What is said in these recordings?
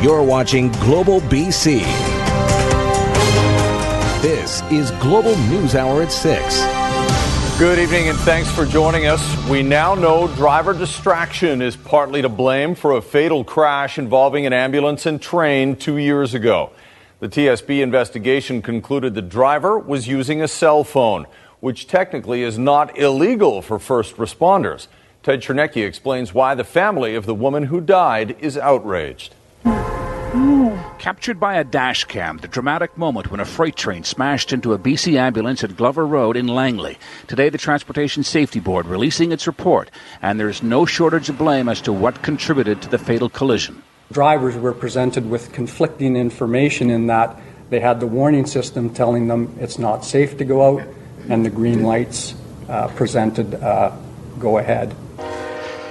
You're watching Global BC. This is Global News Hour at 6. Good evening and thanks for joining us. We now know driver distraction is partly to blame for a fatal crash involving an ambulance and train two years ago. The TSB investigation concluded the driver was using a cell phone, which technically is not illegal for first responders. Ted Chernecki explains why the family of the woman who died is outraged. Captured by a dash cam, the dramatic moment when a freight train smashed into a BC ambulance at Glover Road in Langley. Today, the Transportation Safety Board releasing its report, and there's no shortage of blame as to what contributed to the fatal collision. Drivers were presented with conflicting information in that they had the warning system telling them it's not safe to go out, and the green lights uh, presented uh, go ahead.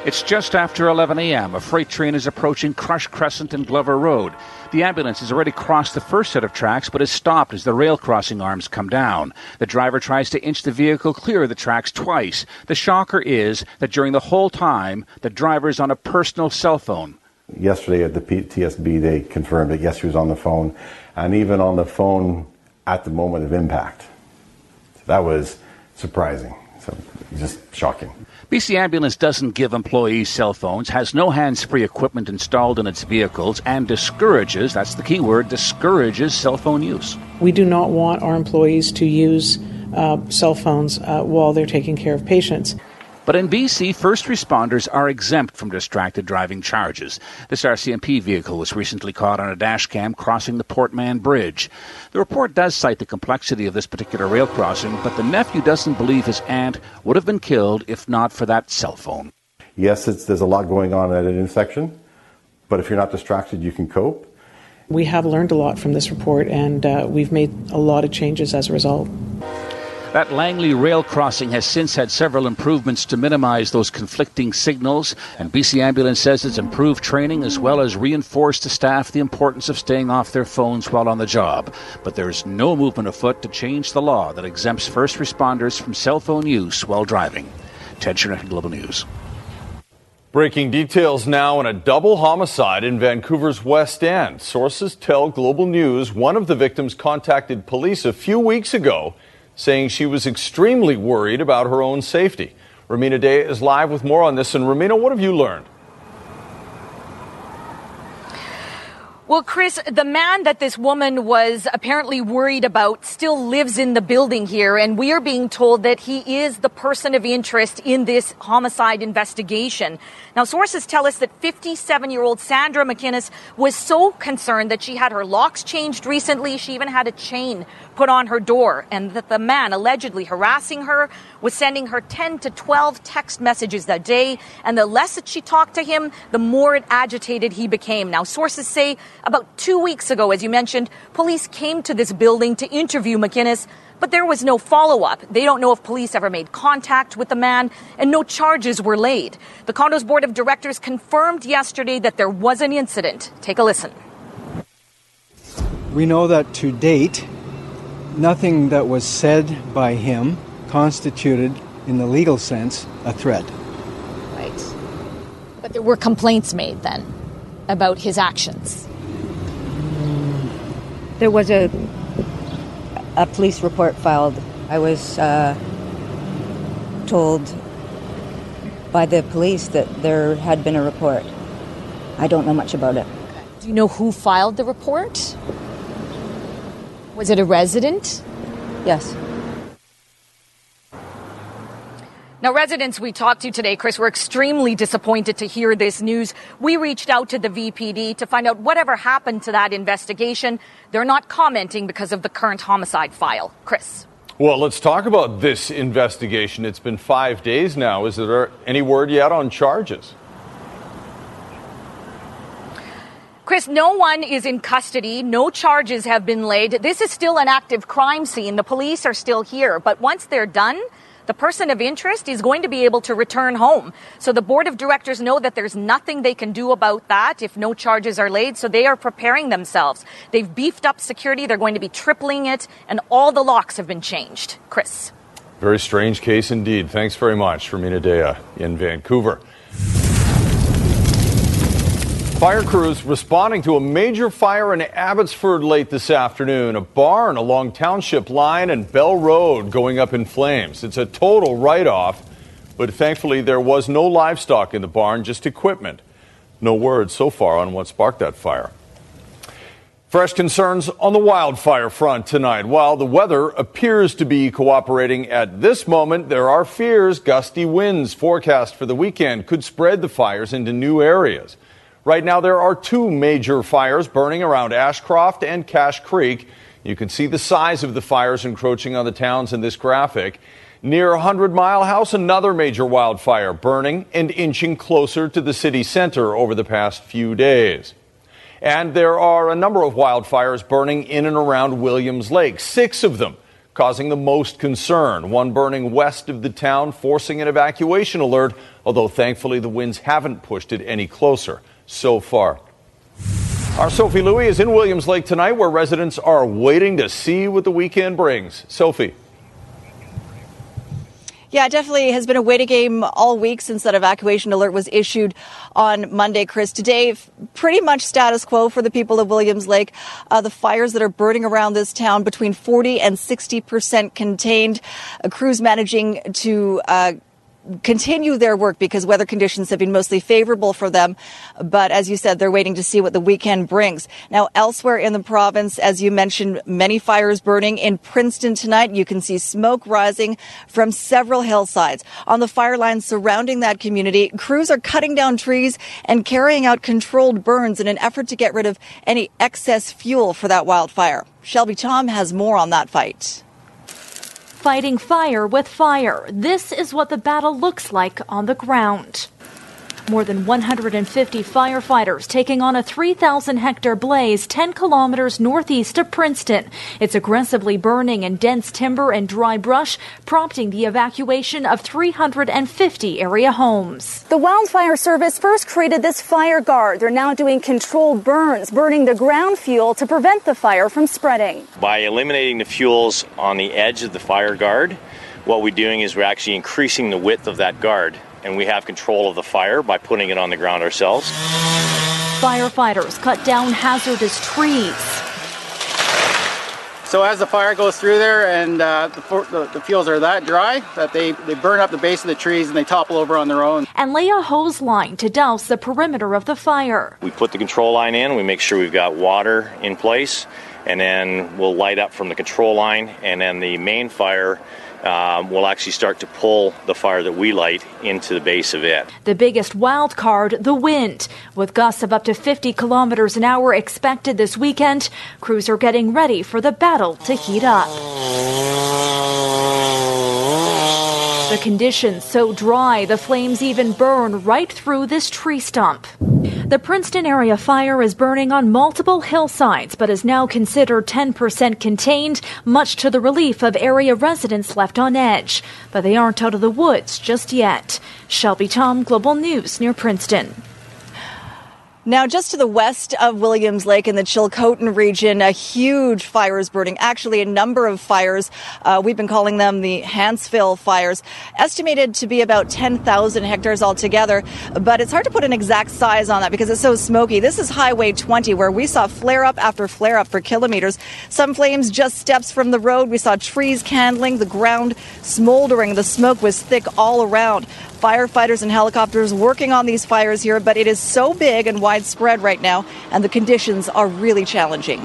It's just after 11 a.m. A freight train is approaching Crush Crescent and Glover Road. The ambulance has already crossed the first set of tracks, but is stopped as the rail crossing arms come down. The driver tries to inch the vehicle clear of the tracks twice. The shocker is that during the whole time, the driver is on a personal cell phone. Yesterday at the TSB, they confirmed that yes, he was on the phone, and even on the phone at the moment of impact. So that was surprising. So just shocking. BC Ambulance doesn't give employees cell phones, has no hands free equipment installed in its vehicles, and discourages that's the key word discourages cell phone use. We do not want our employees to use uh, cell phones uh, while they're taking care of patients. But in BC, first responders are exempt from distracted driving charges. This RCMP vehicle was recently caught on a dash cam crossing the Port Mann Bridge. The report does cite the complexity of this particular rail crossing, but the nephew doesn't believe his aunt would have been killed if not for that cell phone. Yes, there's a lot going on at an intersection, but if you're not distracted, you can cope. We have learned a lot from this report, and uh, we've made a lot of changes as a result. That Langley rail crossing has since had several improvements to minimize those conflicting signals, and BC Ambulance says it's improved training as well as reinforced to staff the importance of staying off their phones while on the job. But there's no movement afoot to change the law that exempts first responders from cell phone use while driving. Ted Chernecki, Global News. Breaking details now on a double homicide in Vancouver's West End. Sources tell Global News one of the victims contacted police a few weeks ago saying she was extremely worried about her own safety. Rumina Daya is live with more on this. And Rumina, what have you learned? Well, Chris, the man that this woman was apparently worried about still lives in the building here, and we are being told that he is the person of interest in this homicide investigation. Now, sources tell us that 57 year old Sandra McInnes was so concerned that she had her locks changed recently. She even had a chain put on her door, and that the man allegedly harassing her was sending her 10 to 12 text messages that day. And the less that she talked to him, the more it agitated he became. Now, sources say about two weeks ago, as you mentioned, police came to this building to interview McInnes but there was no follow up. They don't know if police ever made contact with the man, and no charges were laid. The condo's board of directors confirmed yesterday that there was an incident. Take a listen. We know that to date, nothing that was said by him constituted, in the legal sense, a threat. Right. But there were complaints made then about his actions. There was a a police report filed. I was uh, told by the police that there had been a report. I don't know much about it. Do you know who filed the report? Was it a resident? Yes. Now, residents we talked to today, Chris, were extremely disappointed to hear this news. We reached out to the VPD to find out whatever happened to that investigation. They're not commenting because of the current homicide file. Chris. Well, let's talk about this investigation. It's been five days now. Is there any word yet on charges? Chris, no one is in custody. No charges have been laid. This is still an active crime scene. The police are still here. But once they're done, the person of interest is going to be able to return home. So the board of directors know that there's nothing they can do about that if no charges are laid. So they are preparing themselves. They've beefed up security. They're going to be tripling it and all the locks have been changed. Chris. Very strange case indeed. Thanks very much, Rumina Daya in Vancouver. Fire crews responding to a major fire in Abbotsford late this afternoon. A barn along Township Line and Bell Road going up in flames. It's a total write off, but thankfully there was no livestock in the barn, just equipment. No word so far on what sparked that fire. Fresh concerns on the wildfire front tonight. While the weather appears to be cooperating at this moment, there are fears gusty winds forecast for the weekend could spread the fires into new areas. Right now, there are two major fires burning around Ashcroft and Cache Creek. You can see the size of the fires encroaching on the towns in this graphic. Near 100 Mile House, another major wildfire burning and inching closer to the city center over the past few days. And there are a number of wildfires burning in and around Williams Lake, six of them causing the most concern. One burning west of the town, forcing an evacuation alert, although thankfully the winds haven't pushed it any closer so far. Our Sophie Lui is in Williams Lake tonight, where residents are waiting to see what the weekend brings. Sophie. Yeah, it definitely has been a waiting game all week since that evacuation alert was issued on Monday, Chris. Today, pretty much status quo for the people of Williams Lake. Uh, the fires that are burning around this town between 40 and 60 percent contained. Uh, crews managing to uh, continue their work because weather conditions have been mostly favorable for them. But as you said, they're waiting to see what the weekend brings. Now, elsewhere in the province, as you mentioned, many fires burning in Princeton tonight. You can see smoke rising from several hillsides. On the fire lines surrounding that community, crews are cutting down trees and carrying out controlled burns in an effort to get rid of any excess fuel for that wildfire. Shelby Tom has more on that fight fighting fire with fire. This is what the battle looks like on the ground. More than 150 firefighters taking on a 3,000 hectare blaze 10 kilometers northeast of Princeton. It's aggressively burning in dense timber and dry brush, prompting the evacuation of 350 area homes. The Wildfire Service first created this fire guard. They're now doing controlled burns, burning the ground fuel to prevent the fire from spreading. By eliminating the fuels on the edge of the fire guard, what we're doing is we're actually increasing the width of that guard and we have control of the fire by putting it on the ground ourselves. Firefighters cut down hazardous trees. So as the fire goes through there and uh, the, the, the, fuels are that dry that they, they burn up the base of the trees and they topple over on their own. And lay a hose line to douse the perimeter of the fire. We put the control line in, we make sure we've got water in place, and then we'll light up from the control line, and then the main fire um, will actually start to pull the fire that we light into the base of it. The biggest wild card, the wind. With gusts of up to 50 kilometers an hour expected this weekend, crews are getting ready for the battle to heat up. The conditions so dry, the flames even burn right through this tree stump. The Princeton area fire is burning on multiple hillsides, but is now considered 10% contained, much to the relief of area residents left on edge. But they aren't out of the woods just yet. Shelby Tom, Global News near Princeton. Now, just to the west of Williams Lake in the Chilcotin region, a huge fire is burning. Actually, a number of fires. Uh, we've been calling them the Hanceville fires, estimated to be about 10,000 hectares altogether. But it's hard to put an exact size on that because it's so smoky. This is Highway 20, where we saw flare up after flare up for kilometers. Some flames just steps from the road. We saw trees candling, the ground smoldering. The smoke was thick all around firefighters and helicopters working on these fires here, but it is so big and widespread right now, and the conditions are really challenging.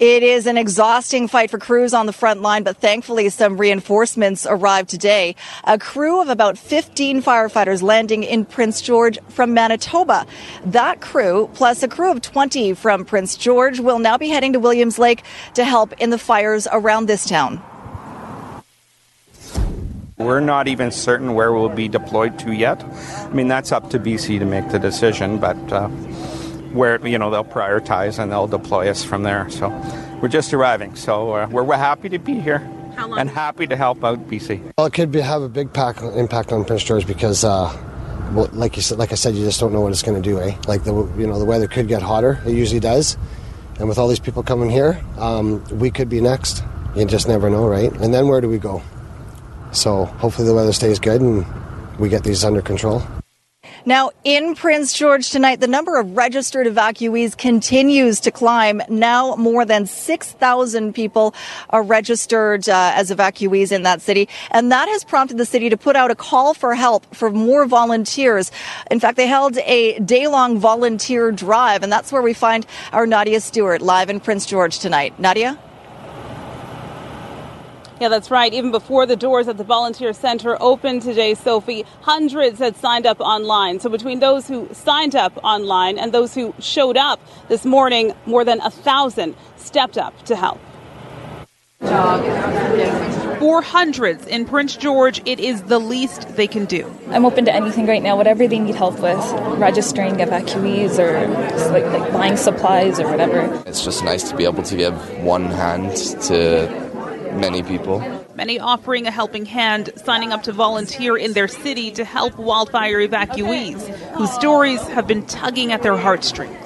It is an exhausting fight for crews on the front line, but thankfully some reinforcements arrived today. A crew of about 15 firefighters landing in Prince George from Manitoba. That crew, plus a crew of 20 from Prince George, will now be heading to Williams Lake to help in the fires around this town. We're not even certain where we'll be deployed to yet. I mean, that's up to BC to make the decision, but uh, where, you know, they'll prioritize and they'll deploy us from there. So we're just arriving. So uh, we're, we're happy to be here and happy to help out BC. Well, it could be, have a big pack, impact on Prince George because, uh, well, like you said, like I said, you just don't know what it's going to do. Eh? Like the you know the weather could get hotter. It usually does, and with all these people coming here, um, we could be next. You just never know, right? And then where do we go? So hopefully the weather stays good and we get these under control. Now, in Prince George tonight, the number of registered evacuees continues to climb. Now, more than 6,000 people are registered uh, as evacuees in that city. And that has prompted the city to put out a call for help for more volunteers. In fact, they held a day long volunteer drive. And that's where we find our Nadia Stewart live in Prince George tonight. Nadia? Yeah, that's right. Even before the doors at the Volunteer Center opened today, Sophie, hundreds had signed up online. So between those who signed up online and those who showed up this morning, more than a thousand stepped up to help. For hundreds in Prince George, it is the least they can do. I'm open to anything right now, whatever they need help with, registering evacuees or like, like buying supplies or whatever. It's just nice to be able to give one hand to many people. Many offering a helping hand, signing up to volunteer in their city to help wildfire evacuees, whose stories have been tugging at their heartstrings.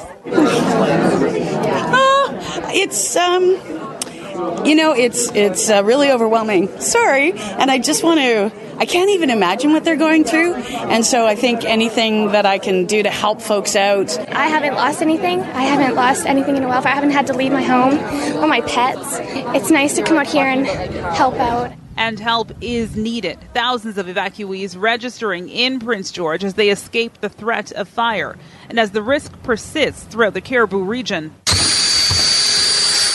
oh, it's um, you know, it's it's uh, really overwhelming. Sorry, and I just want to I can't even imagine what they're going through. And so I think anything that I can do to help folks out. I haven't lost anything. I haven't lost anything in a while. I haven't had to leave my home or my pets. It's nice to come out here and help out. And help is needed. Thousands of evacuees registering in Prince George as they escape the threat of fire. And as the risk persists throughout the Cariboo region,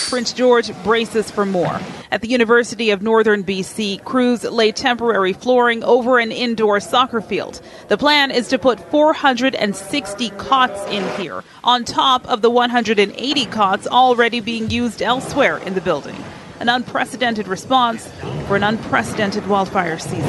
Prince George braces for more. At the University of Northern BC, crews lay temporary flooring over an indoor soccer field. The plan is to put 460 cots in here, on top of the 180 cots already being used elsewhere in the building. An unprecedented response for an unprecedented wildfire season.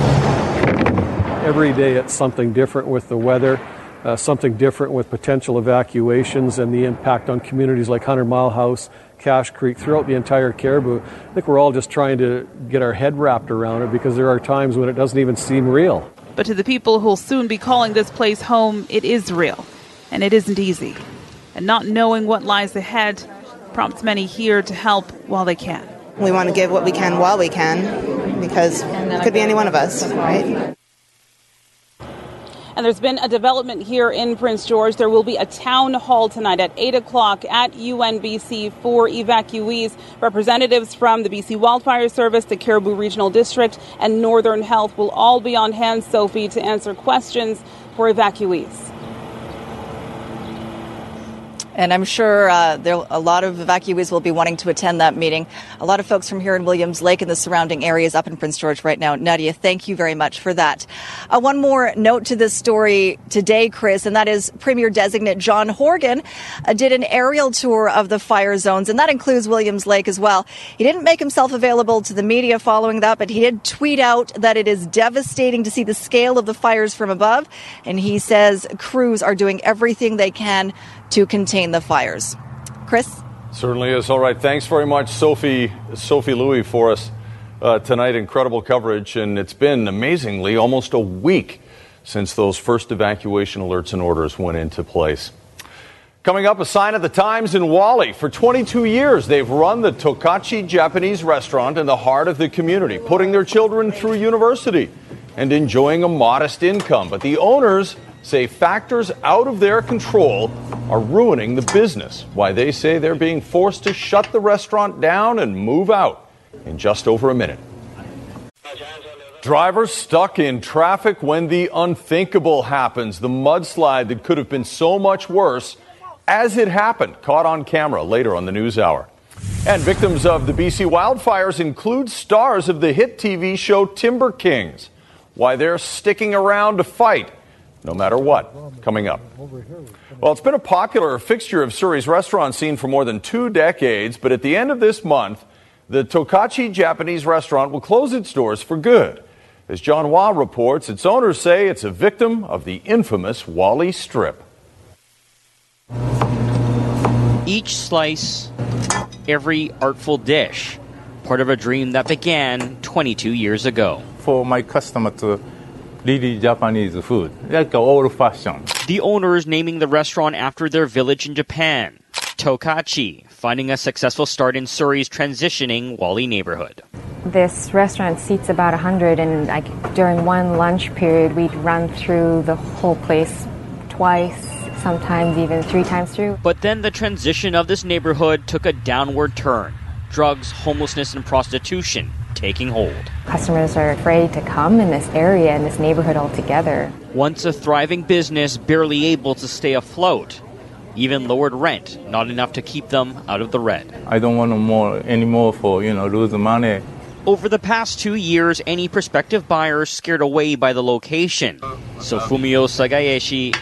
Every day it's something different with the weather. Uh, something different with potential evacuations and the impact on communities like Hundred Mile House, Cache Creek, throughout the entire Cariboo. I think we're all just trying to get our head wrapped around it because there are times when it doesn't even seem real. But to the people who'll soon be calling this place home, it is real. And it isn't easy. And not knowing what lies ahead prompts many here to help while they can. We want to give what we can while we can because it could be any one of us, right? And there's been a development here in Prince George. There will be a town hall tonight at 8 o'clock at UNBC for evacuees. Representatives from the BC Wildfire Service, the Cariboo Regional District, and Northern Health will all be on hand, Sophie, to answer questions for evacuees. And I'm sure uh, there a lot of evacuees will be wanting to attend that meeting. A lot of folks from here in Williams Lake and the surrounding areas up in Prince George right now. Nadia, thank you very much for that. Uh, one more note to this story today, Chris, and that is Premier designate John Horgan uh, did an aerial tour of the fire zones, and that includes Williams Lake as well. He didn't make himself available to the media following that, but he did tweet out that it is devastating to see the scale of the fires from above, and he says crews are doing everything they can to contain the fires. Chris? Certainly is. All right. Thanks very much, Sophie, Sophie Lui, for us uh, tonight. Incredible coverage. And it's been amazingly almost a week since those first evacuation alerts and orders went into place. Coming up, a sign of the times in Whalley. For 22 years, they've run the Tokachi Japanese restaurant in the heart of the community, putting their children through university and enjoying a modest income. But the owners say factors out of their control are ruining the business. Why they say they're being forced to shut the restaurant down and move out in just over a minute. Drivers stuck in traffic when the unthinkable happens. The mudslide that could have been so much worse as it happened, caught on camera later on the news hour. And victims of the BC wildfires include stars of the hit TV show Timber Kings. Why they're sticking around to fight no matter what, coming up. Well, it's been a popular fixture of Surrey's restaurant scene for more than two decades, but at the end of this month, the Tokachi Japanese restaurant will close its doors for good. As John Hua reports, its owners say it's a victim of the infamous Whalley Strip. Each slice, every artful dish, part of a dream that began 22 years ago. For my customer to really Japanese food, like old fashioned. The owners naming the restaurant after their village in Japan, Tokachi, finding a successful start in Surrey's transitioning Whalley neighborhood. This restaurant seats about 100, and like during one lunch period, we'd run through the whole place twice, sometimes even three times through. But then the transition of this neighborhood took a downward turn. Drugs, homelessness, and prostitution taking hold. Customers are afraid to come in this area, in this neighborhood altogether. Once a thriving business, barely able to stay afloat. Even lowered rent, not enough to keep them out of the red. I don't want no more anymore for you know lose money. Over the past two years, any prospective buyers scared away by the location. So Fumio Sagayeshi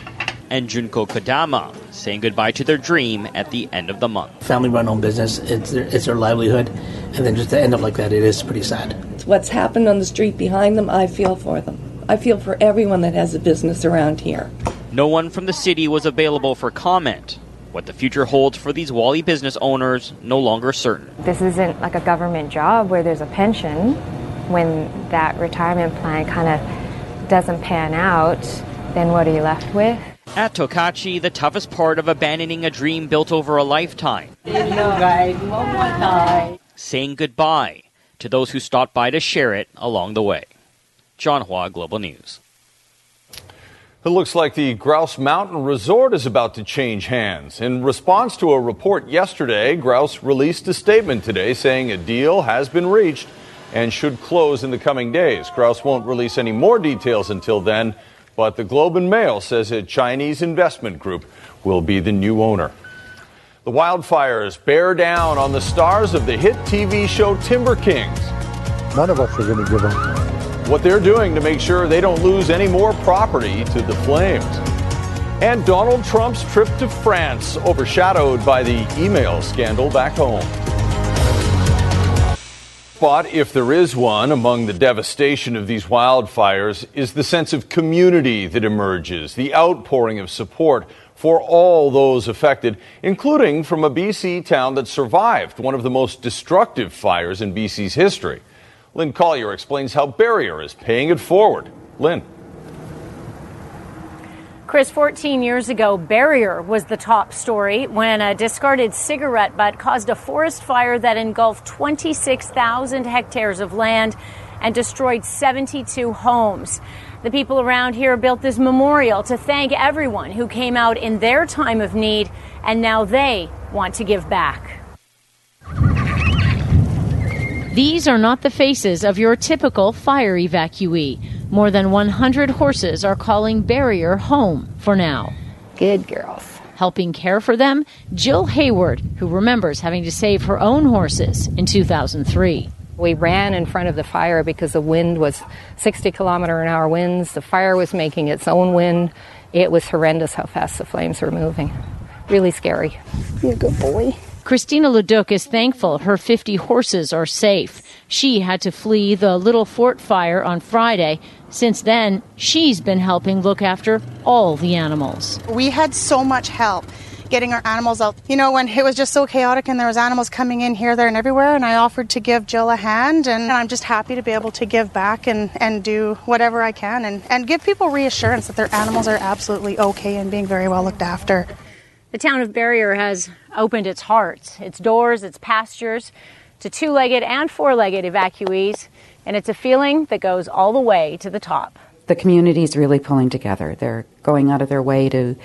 and Junko Kodama saying goodbye to their dream at the end of the month. Family run home business, it's their, it's their livelihood, and then just to end up like that, it is pretty sad. What's happened on the street behind them, I feel for them. I feel for everyone that has a business around here. No one from the city was available for comment. What the future holds for these Whalley business owners, no longer certain. This isn't like a government job where there's a pension. When that retirement plan kind of doesn't pan out, then what are you left with? At Tokachi, the toughest part of abandoning a dream built over a lifetime. Saying goodbye to those who stopped by to share it along the way. John Hua, Global News. It looks like the Grouse Mountain Resort is about to change hands. In response to a report yesterday, Grouse released a statement today saying a deal has been reached and should close in the coming days. Grouse won't release any more details until then, but the Globe and Mail says a Chinese investment group will be the new owner. The wildfires bear down on the stars of the hit TV show Timber Kings. None of us are going to give up. What they're doing to make sure they don't lose any more property to the flames. And Donald Trump's trip to France overshadowed by the email scandal back home. But if there is one among the devastation of these wildfires, is the sense of community that emerges, the outpouring of support for all those affected, including from a BC town that survived one of the most destructive fires in BC's history. Lynn Colliar explains how Barrier is paying it forward. Lynn. Chris, 14 years ago, Barrier was the top story when a discarded cigarette butt caused a forest fire that engulfed 26,000 hectares of land and destroyed 72 homes. The people around here built this memorial to thank everyone who came out in their time of need, and now they want to give back. These are not the faces of your typical fire evacuee. More than 100 horses are calling Barrier home for now. Good girls. Helping care for them, Jill Hayward, who remembers having to save her own horses in 2003. We ran in front of the fire because the wind was 60 kilometer an hour winds. The fire was making its own wind. It was horrendous how fast the flames were moving. Really scary. You're a good boy. Christina Leduc is thankful her 50 horses are safe. She had to flee the Little Fort fire on Friday. Since then, she's been helping look after all the animals. We had so much help getting our animals out. You know, when it was just so chaotic and there was animals coming in here, there, and everywhere, and I offered to give Jill a hand, and I'm just happy to be able to give back and, and do whatever I can and, and give people reassurance that their animals are absolutely okay and being very well looked after. The town of Barrier has opened its hearts, its doors, its pastures to two legged and four legged evacuees, and it's a feeling that goes all the way to the top. The community is really pulling together. They're going out of their way to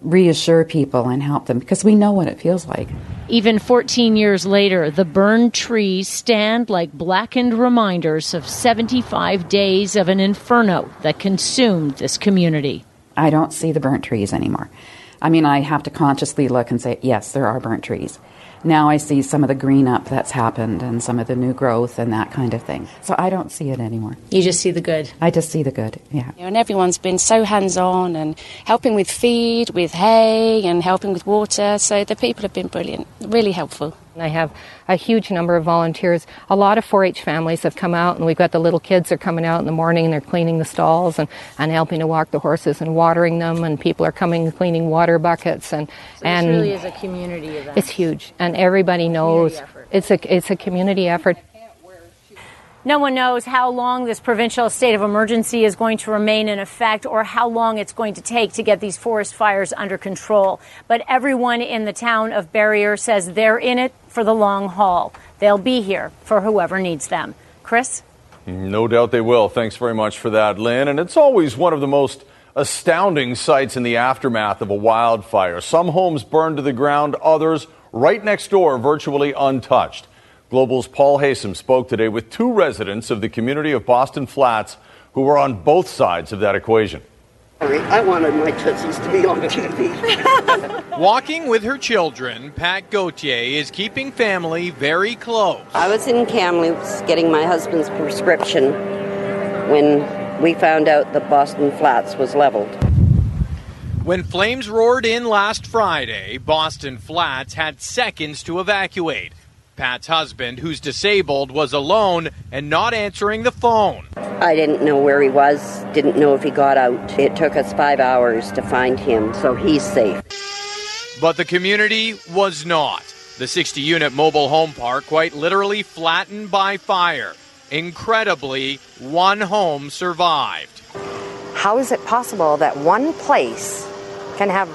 reassure people and help them because we know what it feels like. Even 14 years later, the burned trees stand like blackened reminders of 75 days of an inferno that consumed this community. I don't see the burnt trees anymore. I mean, I have to consciously look and say, yes, there are burnt trees. Now I see some of the green up that's happened and some of the new growth and that kind of thing. So I don't see it anymore. You just see the good. I just see the good, yeah. And everyone's been so hands on and helping with feed, with hay, and helping with water. So the people have been brilliant, really helpful. I have a huge number of volunteers. A lot of 4 H families have come out, and we've got the little kids are coming out in the morning and they're cleaning the stalls and, and helping to walk the horses and watering them, and people are coming and cleaning water buckets. And, So and this really is a community event. it's huge, and everybody knows it's a, it's a community effort. No one knows how long this provincial state of emergency is going to remain in effect or how long it's going to take to get these forest fires under control. But everyone in the town of Barrier says they're in it for the long haul. They'll be here for whoever needs them. Chris? No doubt they will. Thanks very much for that, Lynn. And it's always one of the most astounding sights in the aftermath of a wildfire. Some homes burned to the ground, others right next door, virtually untouched. Global's Paul Haysom spoke today with two residents of the community of Boston Flats who were on both sides of that equation. I wanted my Tootsies to be on TV. Walking with her children, Pat Gautier is keeping family very close. I was in Kamloops getting my husband's prescription when we found out that Boston Flats was leveled. When flames roared in last Friday, Boston Flats had seconds to evacuate. Pat's husband, who's disabled, was alone and not answering the phone. I didn't know where he was, didn't know if he got out. It took us five hours to find him, so he's safe. But the community was not. The 60 unit mobile home park quite literally flattened by fire. Incredibly, one home survived. How is it possible that one place can have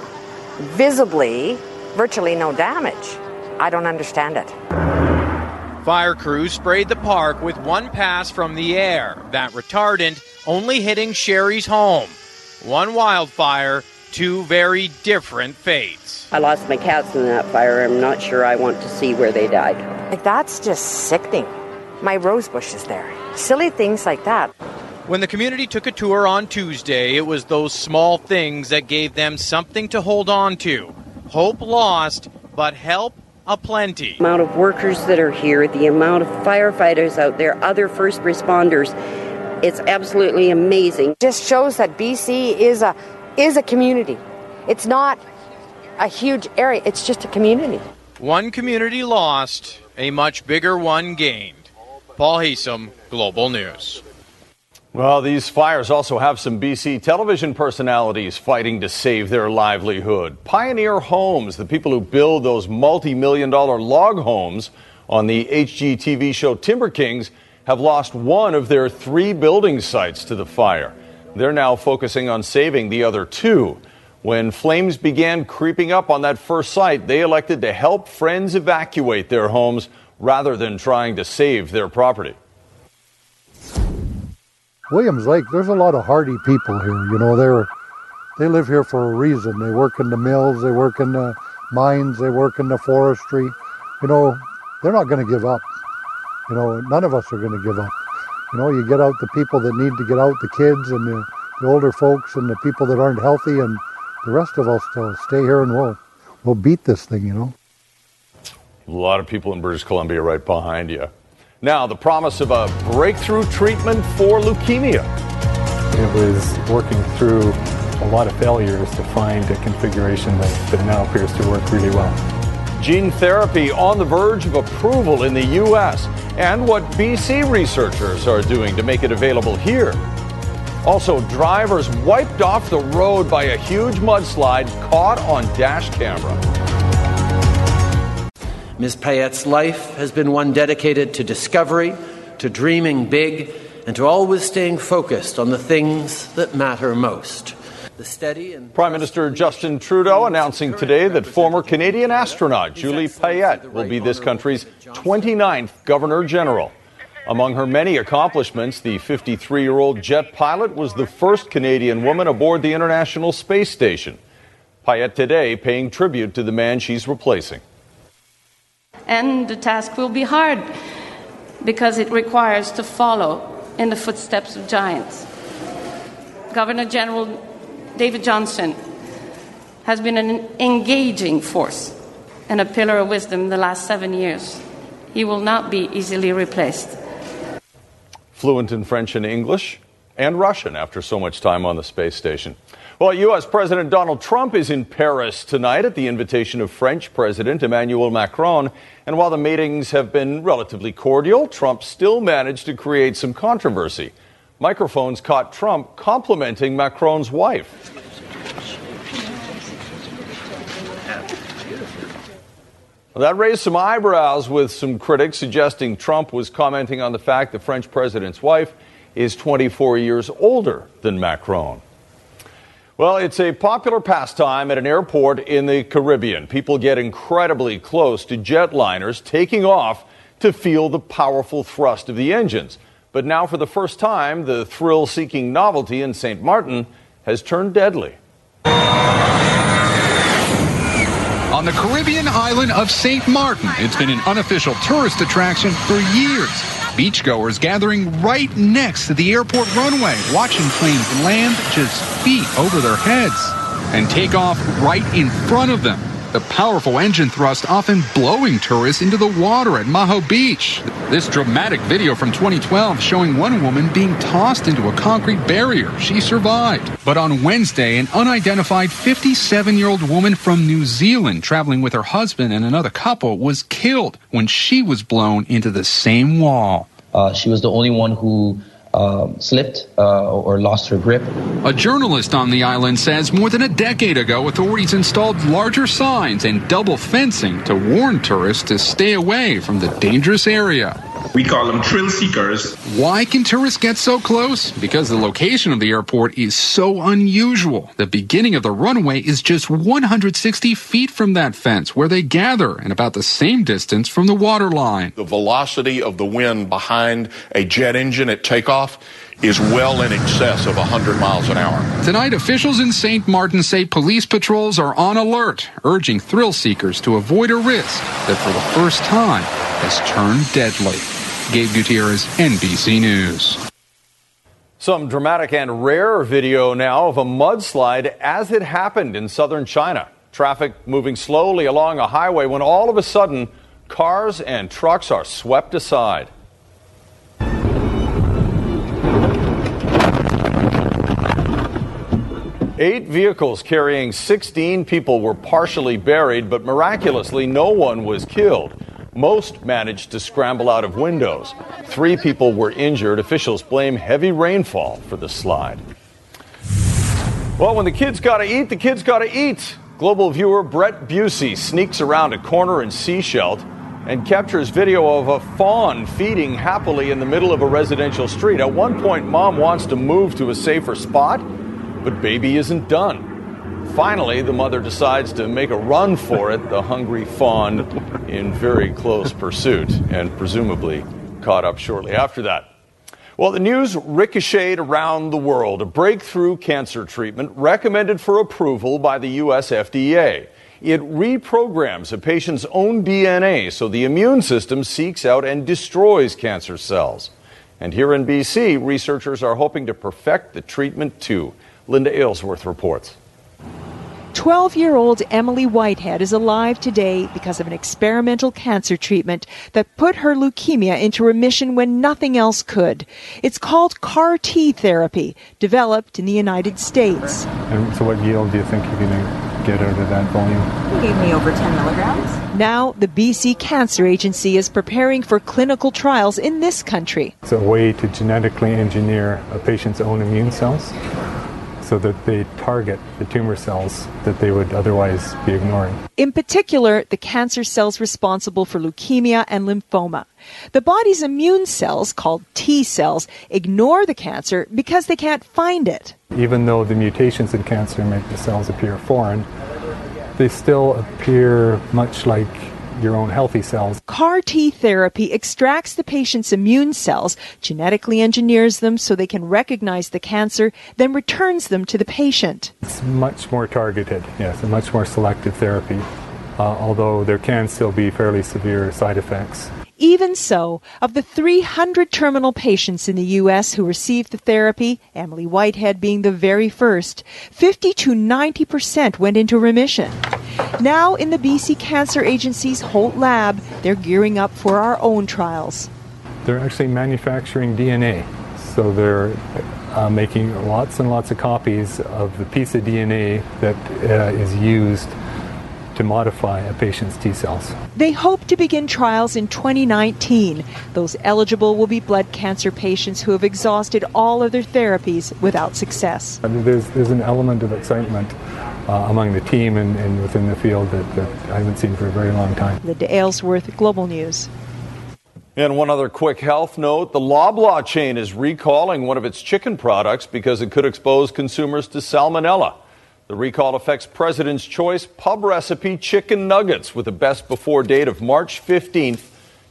visibly virtually no damage? I don't understand it. Fire crews sprayed the park with one pass from the air, that retardant only hitting Sherry's home. One wildfire, two very different fates. I lost my cats in that fire. I'm not sure I want to see where they died. Like, that's just sickening. My rose bush is there. Silly things like that. When the community took a tour on Tuesday, it was those small things that gave them something to hold on to. Hope lost, but help aplenty. amount of workers that are here, the amount of firefighters out there, other first responders. It's absolutely amazing. Just shows that BC is a is a community. It's not a huge area. It's just a community. One community lost, a much bigger one gained. Paul Haysom, Global News. Well, these fires also have some BC television personalities fighting to save their livelihood. Pioneer Homes, the people who build those multi million dollar log homes on the HGTV show Timber Kings, have lost one of their three building sites to the fire. They're now focusing on saving the other two. When flames began creeping up on that first site, they elected to help friends evacuate their homes rather than trying to save their property. Williams Lake, there's a lot of hardy people here. You know, they're they live here for a reason. They work in the mills, they work in the mines, they work in the forestry. You know, they're not going to give up. You know, none of us are going to give up. You know, you get out the people that need to get out, the kids and the, the older folks and the people that aren't healthy, and the rest of us to stay here and we'll we'll beat this thing. You know. A lot of people in British Columbia right behind you. Now, the promise of a breakthrough treatment for leukemia. It was working through a lot of failures to find a configuration that, that now appears to work really well. Gene therapy on the verge of approval in the U.S. and what BC researchers are doing to make it available here. Also, drivers wiped off the road by a huge mudslide caught on dash camera. Ms. Payette's life has been one dedicated to discovery, to dreaming big, and to always staying focused on the things that matter most. The steady and Prime Minister Justin Trudeau announcing today that former Canadian astronaut Julie Payette will be this country's 29th Governor General. Among her many accomplishments, the 53 year old jet pilot was the first Canadian woman aboard the International Space Station. Payette today paying tribute to the man she's replacing. And the task will be hard because it requires to follow in the footsteps of giants. Governor General David Johnston has been an engaging force and a pillar of wisdom in the last seven years. He will not be easily replaced. Fluent in French and English, and Russian after so much time on the space station. Well, U.S. President Donald Trump is in Paris tonight at the invitation of French President Emmanuel Macron. And while the meetings have been relatively cordial, Trump still managed to create some controversy. Microphones caught Trump complimenting Macron's wife. That raised some eyebrows with some critics suggesting Trump was commenting on the fact the French president's wife is 24 years older than Macron. Well, it's a popular pastime at an airport in the Caribbean. People get incredibly close to jetliners taking off to feel the powerful thrust of the engines. But now, for the first time, the thrill seeking novelty in St. Martin has turned deadly. On the Caribbean island of St. Martin, it's been an unofficial tourist attraction for years. Beachgoers gathering right next to the airport runway, watching planes land just feet over their heads and take off right in front of them. The powerful engine thrust often blowing tourists into the water at Maho Beach. This dramatic video from 2012 showing one woman being tossed into a concrete barrier. She survived. But on Wednesday, an unidentified 57 year old woman from New Zealand traveling with her husband and another couple was killed when she was blown into the same wall. Uh, she was the only one who um, slipped uh, or lost her grip. A journalist on the island says more than a decade ago, authorities installed larger signs and double fencing to warn tourists to stay away from the dangerous area. We call them thrill seekers. Why can tourists get so close? Because the location of the airport is so unusual. The beginning of the runway is just 160 feet from that fence where they gather and about the same distance from the water line. The velocity of the wind behind a jet engine at takeoff is well in excess of 100 miles an hour. Tonight, officials in St. Martin say police patrols are on alert, urging thrill seekers to avoid a risk that for the first time has turned deadly. Gabe Gutierrez, NBC News. Some dramatic and rare video now of a mudslide as it happened in southern China. Traffic moving slowly along a highway when all of a sudden cars and trucks are swept aside. Eight vehicles carrying 16 people were partially buried, but miraculously, no one was killed. Most managed to scramble out of windows. Three people were injured. Officials blame heavy rainfall for the slide. Well, when the kids gotta eat, the kids gotta eat. Global viewer Brett Busey sneaks around a corner in Sechelt and captures video of a fawn feeding happily in the middle of a residential street. At one point, mom wants to move to a safer spot, but baby isn't done. Finally, the mother decides to make a run for it, the hungry fawn in very close pursuit, and presumably caught up shortly after that. Well, the news ricocheted around the world. A breakthrough cancer treatment recommended for approval by the U.S. FDA. It reprograms a patient's own DNA so the immune system seeks out and destroys cancer cells. And here in BC, researchers are hoping to perfect the treatment too. Linda Aylesworth reports. 12 year old Emily Whitehead is alive today because of an experimental cancer treatment that put her leukemia into remission when nothing else could. It's called CAR T therapy, developed in the United States. And so, what yield do you think you're going to get out of that volume? He gave me over 10 milligrams. Now, the BC Cancer Agency is preparing for clinical trials in this country. It's a way to genetically engineer a patient's own immune cells so that they target the tumor cells that they would otherwise be ignoring. In particular, the cancer cells responsible for leukemia and lymphoma. The body's immune cells, called T cells, ignore the cancer because they can't find it. Even though the mutations in cancer make the cells appear foreign, they still appear much like your own healthy cells. CAR T therapy extracts the patient's immune cells, genetically engineers them so they can recognize the cancer, then returns them to the patient. It's much more targeted, yes, a much more selective therapy, uh, although there can still be fairly severe side effects. Even so, of the 300 terminal patients in the U.S. who received the therapy, Emily Whitehead being the very first, 50 to 90 percent went into remission. Now, in the BC Cancer Agency's Holt Lab, they're gearing up for our own trials. They're actually manufacturing DNA, so they're uh, making lots and lots of copies of the piece of DNA that uh, is used to modify a patient's T cells. They hope to begin trials in 2019. Those eligible will be blood cancer patients who have exhausted all other therapies without success. There's, there's an element of excitement uh, among the team and, and, within the field that, that I haven't seen for a very long time. Linda Aylesworth, Global News. And one other quick health note the Loblaw chain is recalling one of its chicken products because it could expose consumers to salmonella. The recall affects President's Choice pub recipe chicken nuggets with a best before date of March 15th,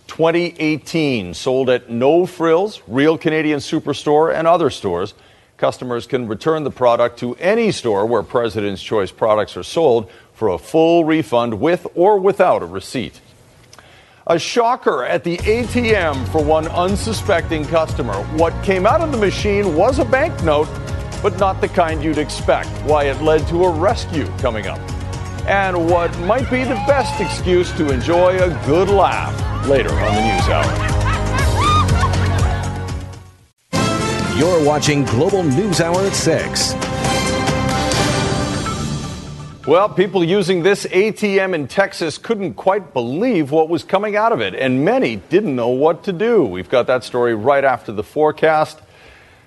2018. Sold at No Frills, Real Canadian Superstore, and other stores. Customers can return the product to any store where President's Choice products are sold for a full refund with or without a receipt. A shocker at the ATM for one unsuspecting customer. What came out of the machine was a banknote but not the kind you'd expect. Why it led to a rescue coming up. And what might be the best excuse to enjoy a good laugh later on the News Hour. You're watching Global News Hour at 6. Well, people using this ATM in Texas couldn't quite believe what was coming out of it, and many didn't know what to do. We've got that story right after the forecast.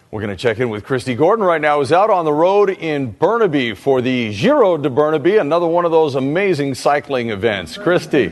We're going to check in with Christy Gordon right now, who's out on the road in Burnaby for the Giro di Burnaby, another one of those amazing cycling events. Christy.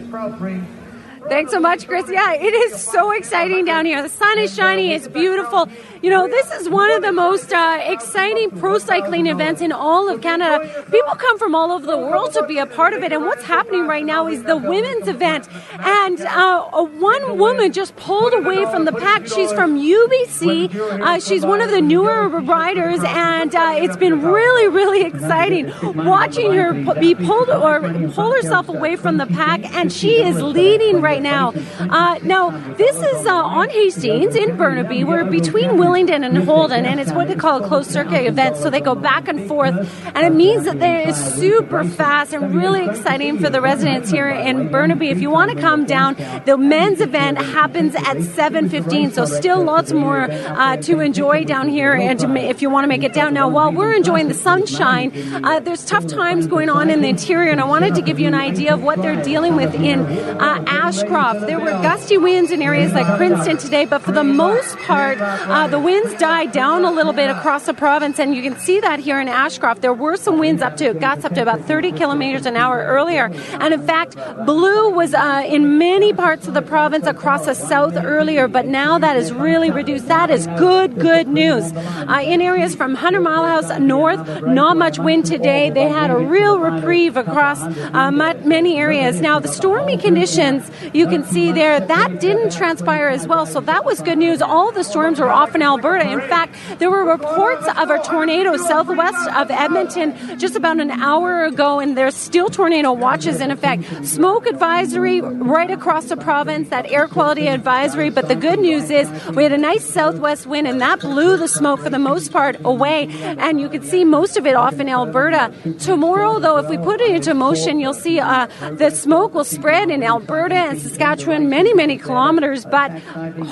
Thanks so much, Chris. Yeah, it is so exciting down here. The sun is shining, it's beautiful. You know, this is one of the most uh, exciting pro cycling events in all of Canada. People come from all over the world to be a part of it, and what's happening right now is the women's event. And uh, one woman just pulled away from the pack. She's from UBC. Uh, she's one of the newer riders, and uh, it's been really, really exciting watching her be pulled or pull herself away from the pack, and she is leading right now. Uh, now, this is uh, on Hastings in Burnaby. We're between And Holdom, and it's what they call a closed circuit event. So they go back and forth, and it means that it is super fast and really exciting for the residents here in Burnaby. If you want to come down, the men's event happens at 7:15. So still lots more uh, to enjoy down here, and to, if you want to make it down now, while we're enjoying the sunshine, uh, there's tough times going on in the interior, and I wanted to give you an idea of what they're dealing with in uh, Ashcroft. There were gusty winds in areas like Princeton today, but for the most part, uh, the winds died down a little bit across the province, and you can see that here in Ashcroft. There were some winds up to gusts up to about 30 kilometers an hour earlier, and in fact, blue was uh, in many parts of the province across the south earlier, but now that is really reduced. That is good, good news. Uh, in areas from Hundred Mile House north, not much wind today. They had a real reprieve across uh, many areas. Now, the stormy conditions you can see there that didn't transpire as well, so that was good news. All the storms were off in Alberta. In fact, there were reports of a tornado southwest of Edmonton just about an hour ago, and there's still tornado watches in effect. Smoke advisory right across the province, that air quality advisory. But the good news is we had a nice southwest wind, and that blew the smoke for the most part away, and you can see most of it off in Alberta. Tomorrow, though, if we put it into motion, you'll see uh, the smoke will spread in Alberta and Saskatchewan many, many kilometers, but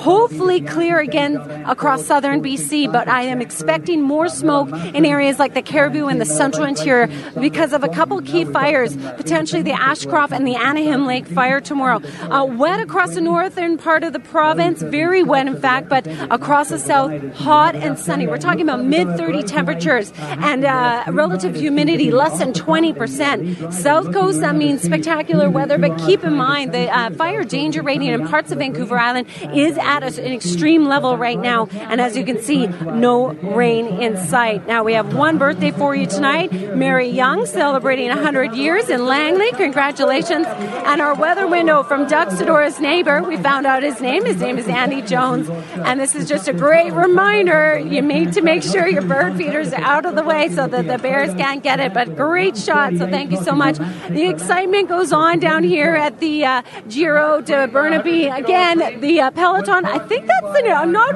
hopefully clear again across southern BC. But I am expecting more smoke in areas like the Cariboo and the central interior because of a couple key fires, potentially the Ashcroft and the Anahim Lake fire tomorrow. Uh, wet across the northern part of the province, very wet in fact, but across the south, hot and sunny. We're talking about mid 30 temperatures and uh, relative humidity less than 20%. South coast, that means spectacular weather, but keep in mind the uh, fire danger rating in parts of Vancouver Island is at an extreme level right now. And as you can see, no rain in sight. Now we have one birthday for you tonight. Mary Young celebrating 100 years in Langley. Congratulations. And our weather window from Sedora's neighbor. We found out his name. His name is Andy Jones. And this is just a great reminder. You need to make sure your bird feeders are out of the way so that the bears can't get it. But great shot. So thank you so much. The excitement goes on down here at the uh, Giro di Burnaby. Again, the uh, Peloton. I think that's the. I'm not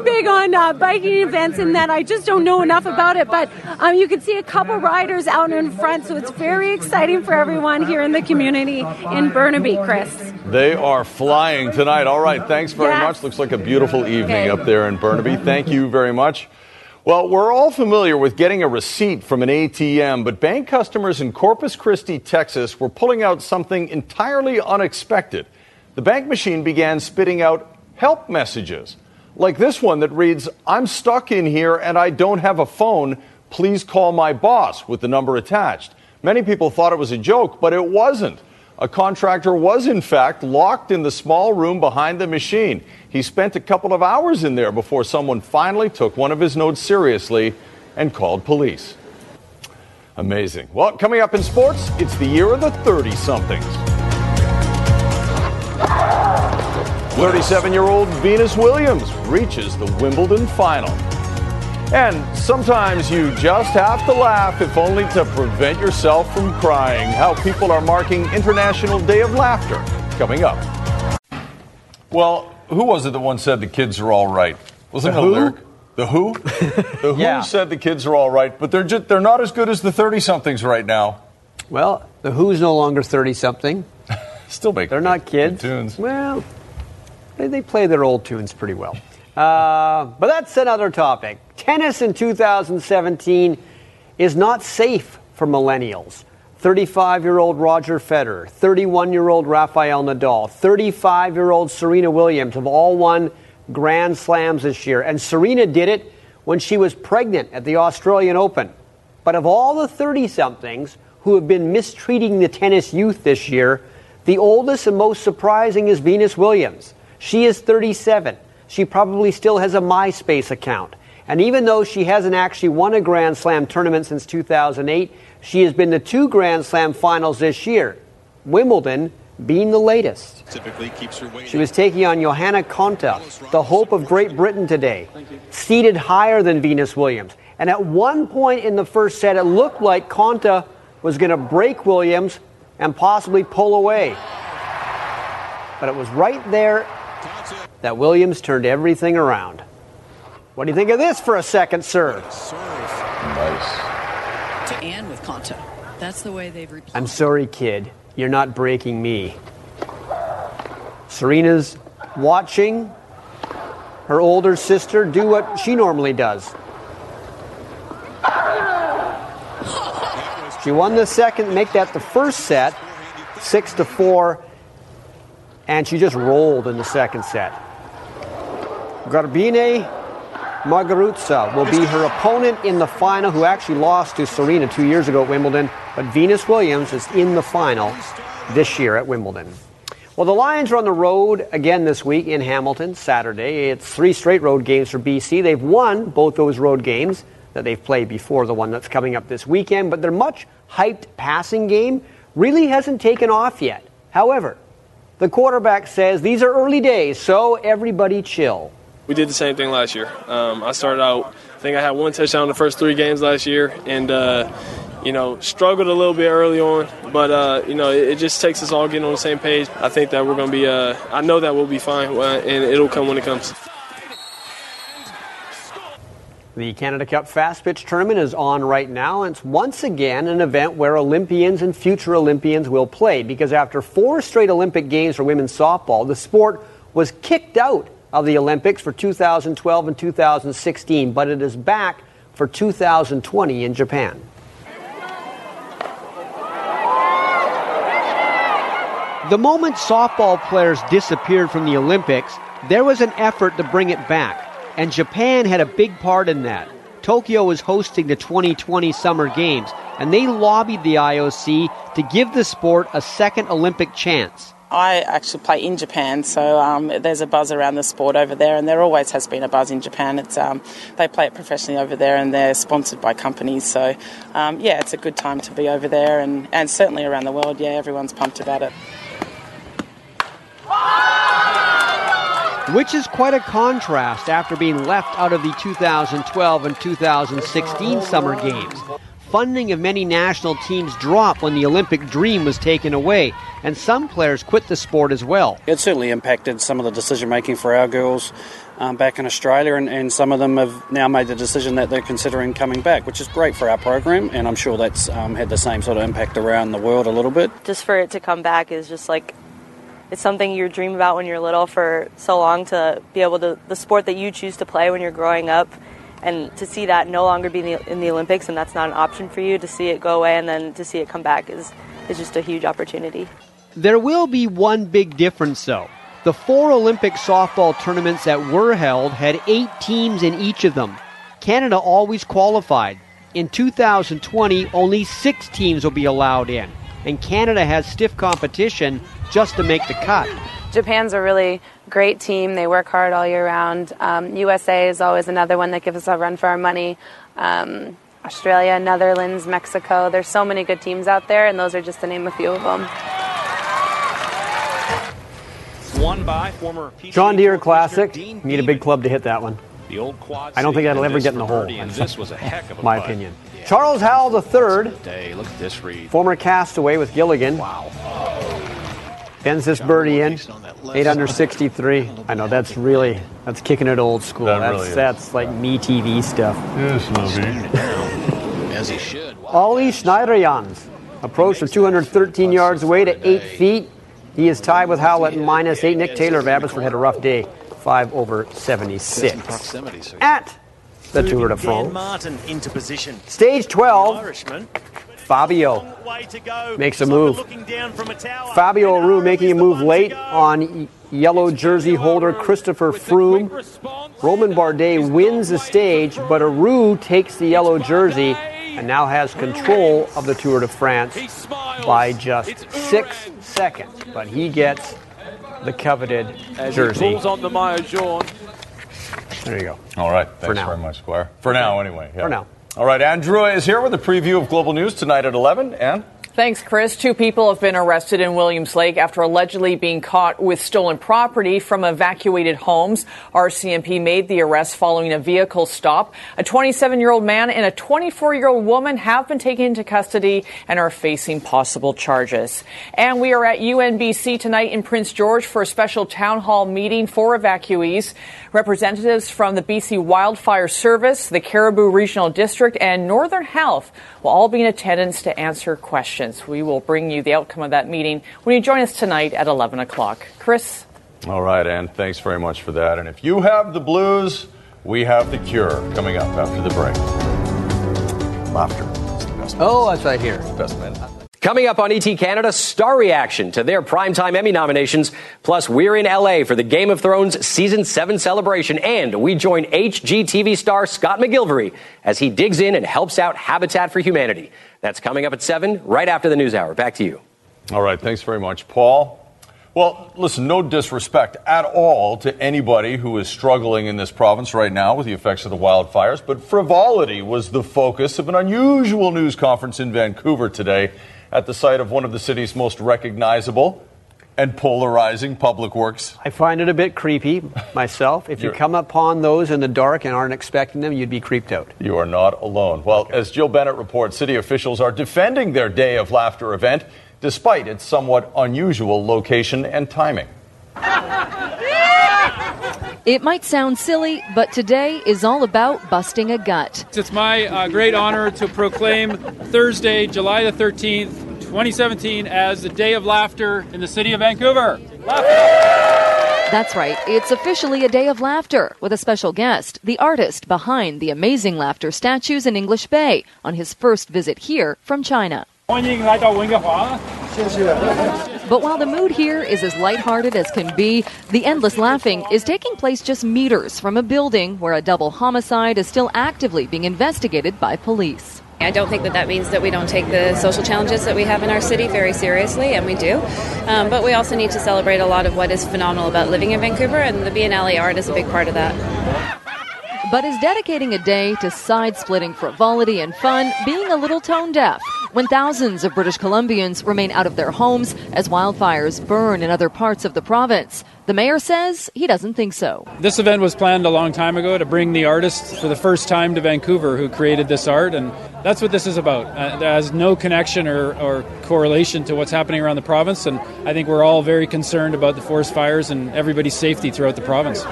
not big on uh, biking events in that I just don't know enough about it. But um, you can see a couple riders out in front, so it's very exciting for everyone here in the community in Burnaby. Chris. They are flying tonight. All right, thanks very Yes. much. Looks like a beautiful evening Okay. up there in Burnaby. Thank you very much. Well, we're all familiar with getting a receipt from an ATM, but bank customers in Corpus Christi, Texas were pulling out something entirely unexpected. The bank machine began spitting out help messages, like this one that reads, I'm stuck in here and I don't have a phone. Please call my boss with the number attached. Many people thought it was a joke, but it wasn't. A contractor was, in fact, locked in the small room behind the machine. He spent a couple of hours in there before someone finally took one of his notes seriously and called police. Amazing. Well, coming up in sports, it's the year of the 30 somethings. 37 year old Venus Williams reaches the Wimbledon final. And sometimes you just have to laugh, if only to prevent yourself from crying. How people are marking International Day of Laughter coming up. Well, who was it that once said the kids are all right? Wasn't The it a Who? lyric? The Who? The Who Yeah. said the kids are all right, but they're just, they're not as good as the 30 somethings right now. Well, the Who's no longer 30 something. Still make They're not kids. tunes. Well, they, play their old tunes pretty well. Uh, but that's another topic. Tennis in 2017 is not safe for millennials. 35 year old Roger Federer, 31 year old Rafael Nadal, 35 year old Serena Williams have all won Grand Slams this year. And Serena did it when she was pregnant at the Australian Open. But of all the 30 somethings who have been mistreating the tennis youth this year, the oldest and most surprising is Venus Williams. She is 37. She probably still has a MySpace account. And even though she hasn't actually won a Grand Slam tournament since 2008, she has been to two Grand Slam finals this year, Wimbledon being the latest. Typically keeps her weight. She was taking on Johanna Konta, the hope of Great Britain today, seated higher than Venus Williams. And at one point in the first set, it looked like Konta was going to break Williams and possibly pull away. But it was right there that Williams turned everything around. What do you think of this for a second serve? Nice. And with Konta. That's the way they've replaced. I'm sorry, kid. You're not breaking me. Serena's watching her older sister do what she normally does. She won the second, make that the first set, six to four, and she just rolled in the second set. Garbine Muguruza will be her opponent in the final, who actually lost to Serena two years ago at Wimbledon. But Venus Williams is in the final this year at Wimbledon. Well, the Lions are on the road again this week in Hamilton, Saturday. It's three straight road games for BC. They've won both those road games that they've played before the one that's coming up this weekend, but their much hyped passing game really hasn't taken off yet. However, the quarterback says these are early days, so everybody chill. We did the same thing last year. Um, I started out, I think I had one touchdown in the first three games last year, and uh, you know struggled a little bit early on. But uh, you know it, it just takes us all getting on the same page. I think that we're going to be. Uh, I know that we'll be fine, uh, and it'll come when it comes. The Canada Cup Fast Pitch Tournament is on right now, and it's once again an event where Olympians and future Olympians will play because after four straight Olympic Games for women's softball, the sport was kicked out of the Olympics for 2012 and 2016, but it is back for 2020 in Japan. The moment softball players disappeared from the Olympics, there was an effort to bring it back, and Japan had a big part in that. Tokyo was hosting the 2020 Summer Games, and they lobbied the IOC to give the sport a second Olympic chance. I actually play in Japan, so um, there's a buzz around the sport over there, and there always has been a buzz in Japan. It's um, they play it professionally over there, and they're sponsored by companies. So, um, yeah, it's a good time to be over there, and, and certainly around the world. Yeah, everyone's pumped about it. Which is quite a contrast after being left out of the 2012 and 2016 Summer Games. Funding of many national teams dropped when the Olympic dream was taken away, and some players quit the sport as well. It certainly impacted some of the decision making for our girls um, back in Australia, and, and some of them have now made the decision that they're considering coming back, which is great for our program, and I'm sure that's um, had the same sort of impact around the world a little bit. just for it to come back is just like it's something you dream about when you're little for so long to be able to the sport that you choose to play when you're growing up and to see that no longer be in the, in the Olympics and that's not an option for you, to see it go away and then to see it come back is, is just a huge opportunity. There will be one big difference, though. The four Olympic softball tournaments that were held had eight teams in each of them. Canada always qualified. In 2020, only six teams will be allowed in, and Canada has stiff competition just to make the cut. Japan's a really great team. They work hard all year round. Um, USA is always another one that gives us a run for our money. Um, Australia, Netherlands, Mexico. There's so many good teams out there, and those are just to name a few of them. Won by former John Deere Classic. Need a big club to hit that one. The old quad I don't think City, that'll ever get in the hole. birdie, That's this was a heck of a my putt. Opinion. Charles Howell III, Day, look at this read. former castaway with Gilligan. Wow. Bends this birdie in. Eight under 63. I know that's really that's kicking it old school. That that's really is. that's like me TV stuff. Yes, As he should. Ollie Schniederjans approach from 213 yards away to eight feet. He is tied with Howell at minus eight. Nick Taylor of Abbotsford had a rough day, five over 76. At the Tour de Dan France. Martin into position. Stage 12, Irishman Fabio way to makes a move. Looking down from a tower. Fabio Aru making a move late on yellow jersey holder Christopher Froome. Romain Bardet wins the stage, but Aru takes the yellow jersey and now has control of the Tour de France by just six seconds. But he gets the coveted As jersey. he pulls on the maillot jaune. There you go. All right. For Thanks now. very much, Squire. For now, anyway. yeah. For now. All right. Andrew is here with a preview of global news tonight at 11. And Thanks, Chris. Two people have been arrested in Williams Lake after allegedly being caught with stolen property from evacuated homes. RCMP made the arrest following a vehicle stop. A 27 year old man and a 24 year old woman have been taken into custody and are facing possible charges. And we are at UNBC tonight in Prince George for a special town hall meeting for evacuees. Representatives from the BC Wildfire Service, the Cariboo Regional District, and Northern Health will all be in attendance to answer questions. We will bring you the outcome of that meeting when you join us tonight at 11 o'clock. Chris? all right, Ann, thanks very much for that. And if you have the blues, we have the cure coming up after the break. Laughter. is the best Oh, that's right here. Best man. Coming up on ET Canada, star reaction to their primetime Emmy nominations. Plus, we're in LA for the Game of Thrones Season 7 celebration. And we join HGTV star Scott McGillivray as he digs in and helps out Habitat for Humanity. That's coming up at 7, right after the news hour. Back to you. All right, thanks very much, Paul. Well, listen, no disrespect at all to anybody who is struggling in this province right now with the effects of the wildfires, but frivolity was the focus of an unusual news conference in Vancouver today at the site of one of the city's most recognizable and polarizing public works. I find it a bit creepy myself. If you come upon those in the dark and aren't expecting them, you'd be creeped out. You are not alone. Well, as Jill Bennett reports, city officials are defending their Day of Laughter event despite its somewhat unusual location and timing. It might sound silly, but today is all about busting a gut. It's my uh, great honor to proclaim Thursday, July the 13th, 2017, as the Day of Laughter in the city of Vancouver. That's right, it's officially a day of laughter with a special guest, the artist behind the amazing laughter statues in English Bay, on his first visit here from China. 欢迎来到温哥华。谢谢。 But while the mood here is as lighthearted as can be, the endless laughing is taking place just meters from a building where a double homicide is still actively being investigated by police. I don't think that that means that we don't take the social challenges that we have in our city very seriously, and we do. Um, but we also need to celebrate a lot of what is phenomenal about living in Vancouver, and the Biennale art is a big part of that. But is dedicating a day to side splitting frivolity and fun being a little tone deaf when thousands of British Columbians remain out of their homes as wildfires burn in other parts of the province? The mayor says he doesn't think so. This event was planned a long time ago to bring the artist for the first time to Vancouver who created this art, and that's what this is about. Uh, has no connection or, or correlation to what's happening around the province, and I think we're all very concerned about the forest fires and everybody's safety throughout the province.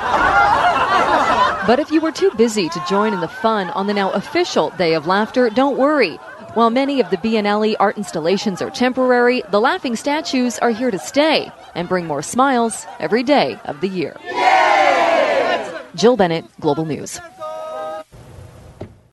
But if you were too busy to join in the fun on the now official Day of Laughter, don't worry. While many of the Biennale art installations are temporary, the laughing statues are here to stay and bring more smiles every day of the year. Jill Bennett, Global News.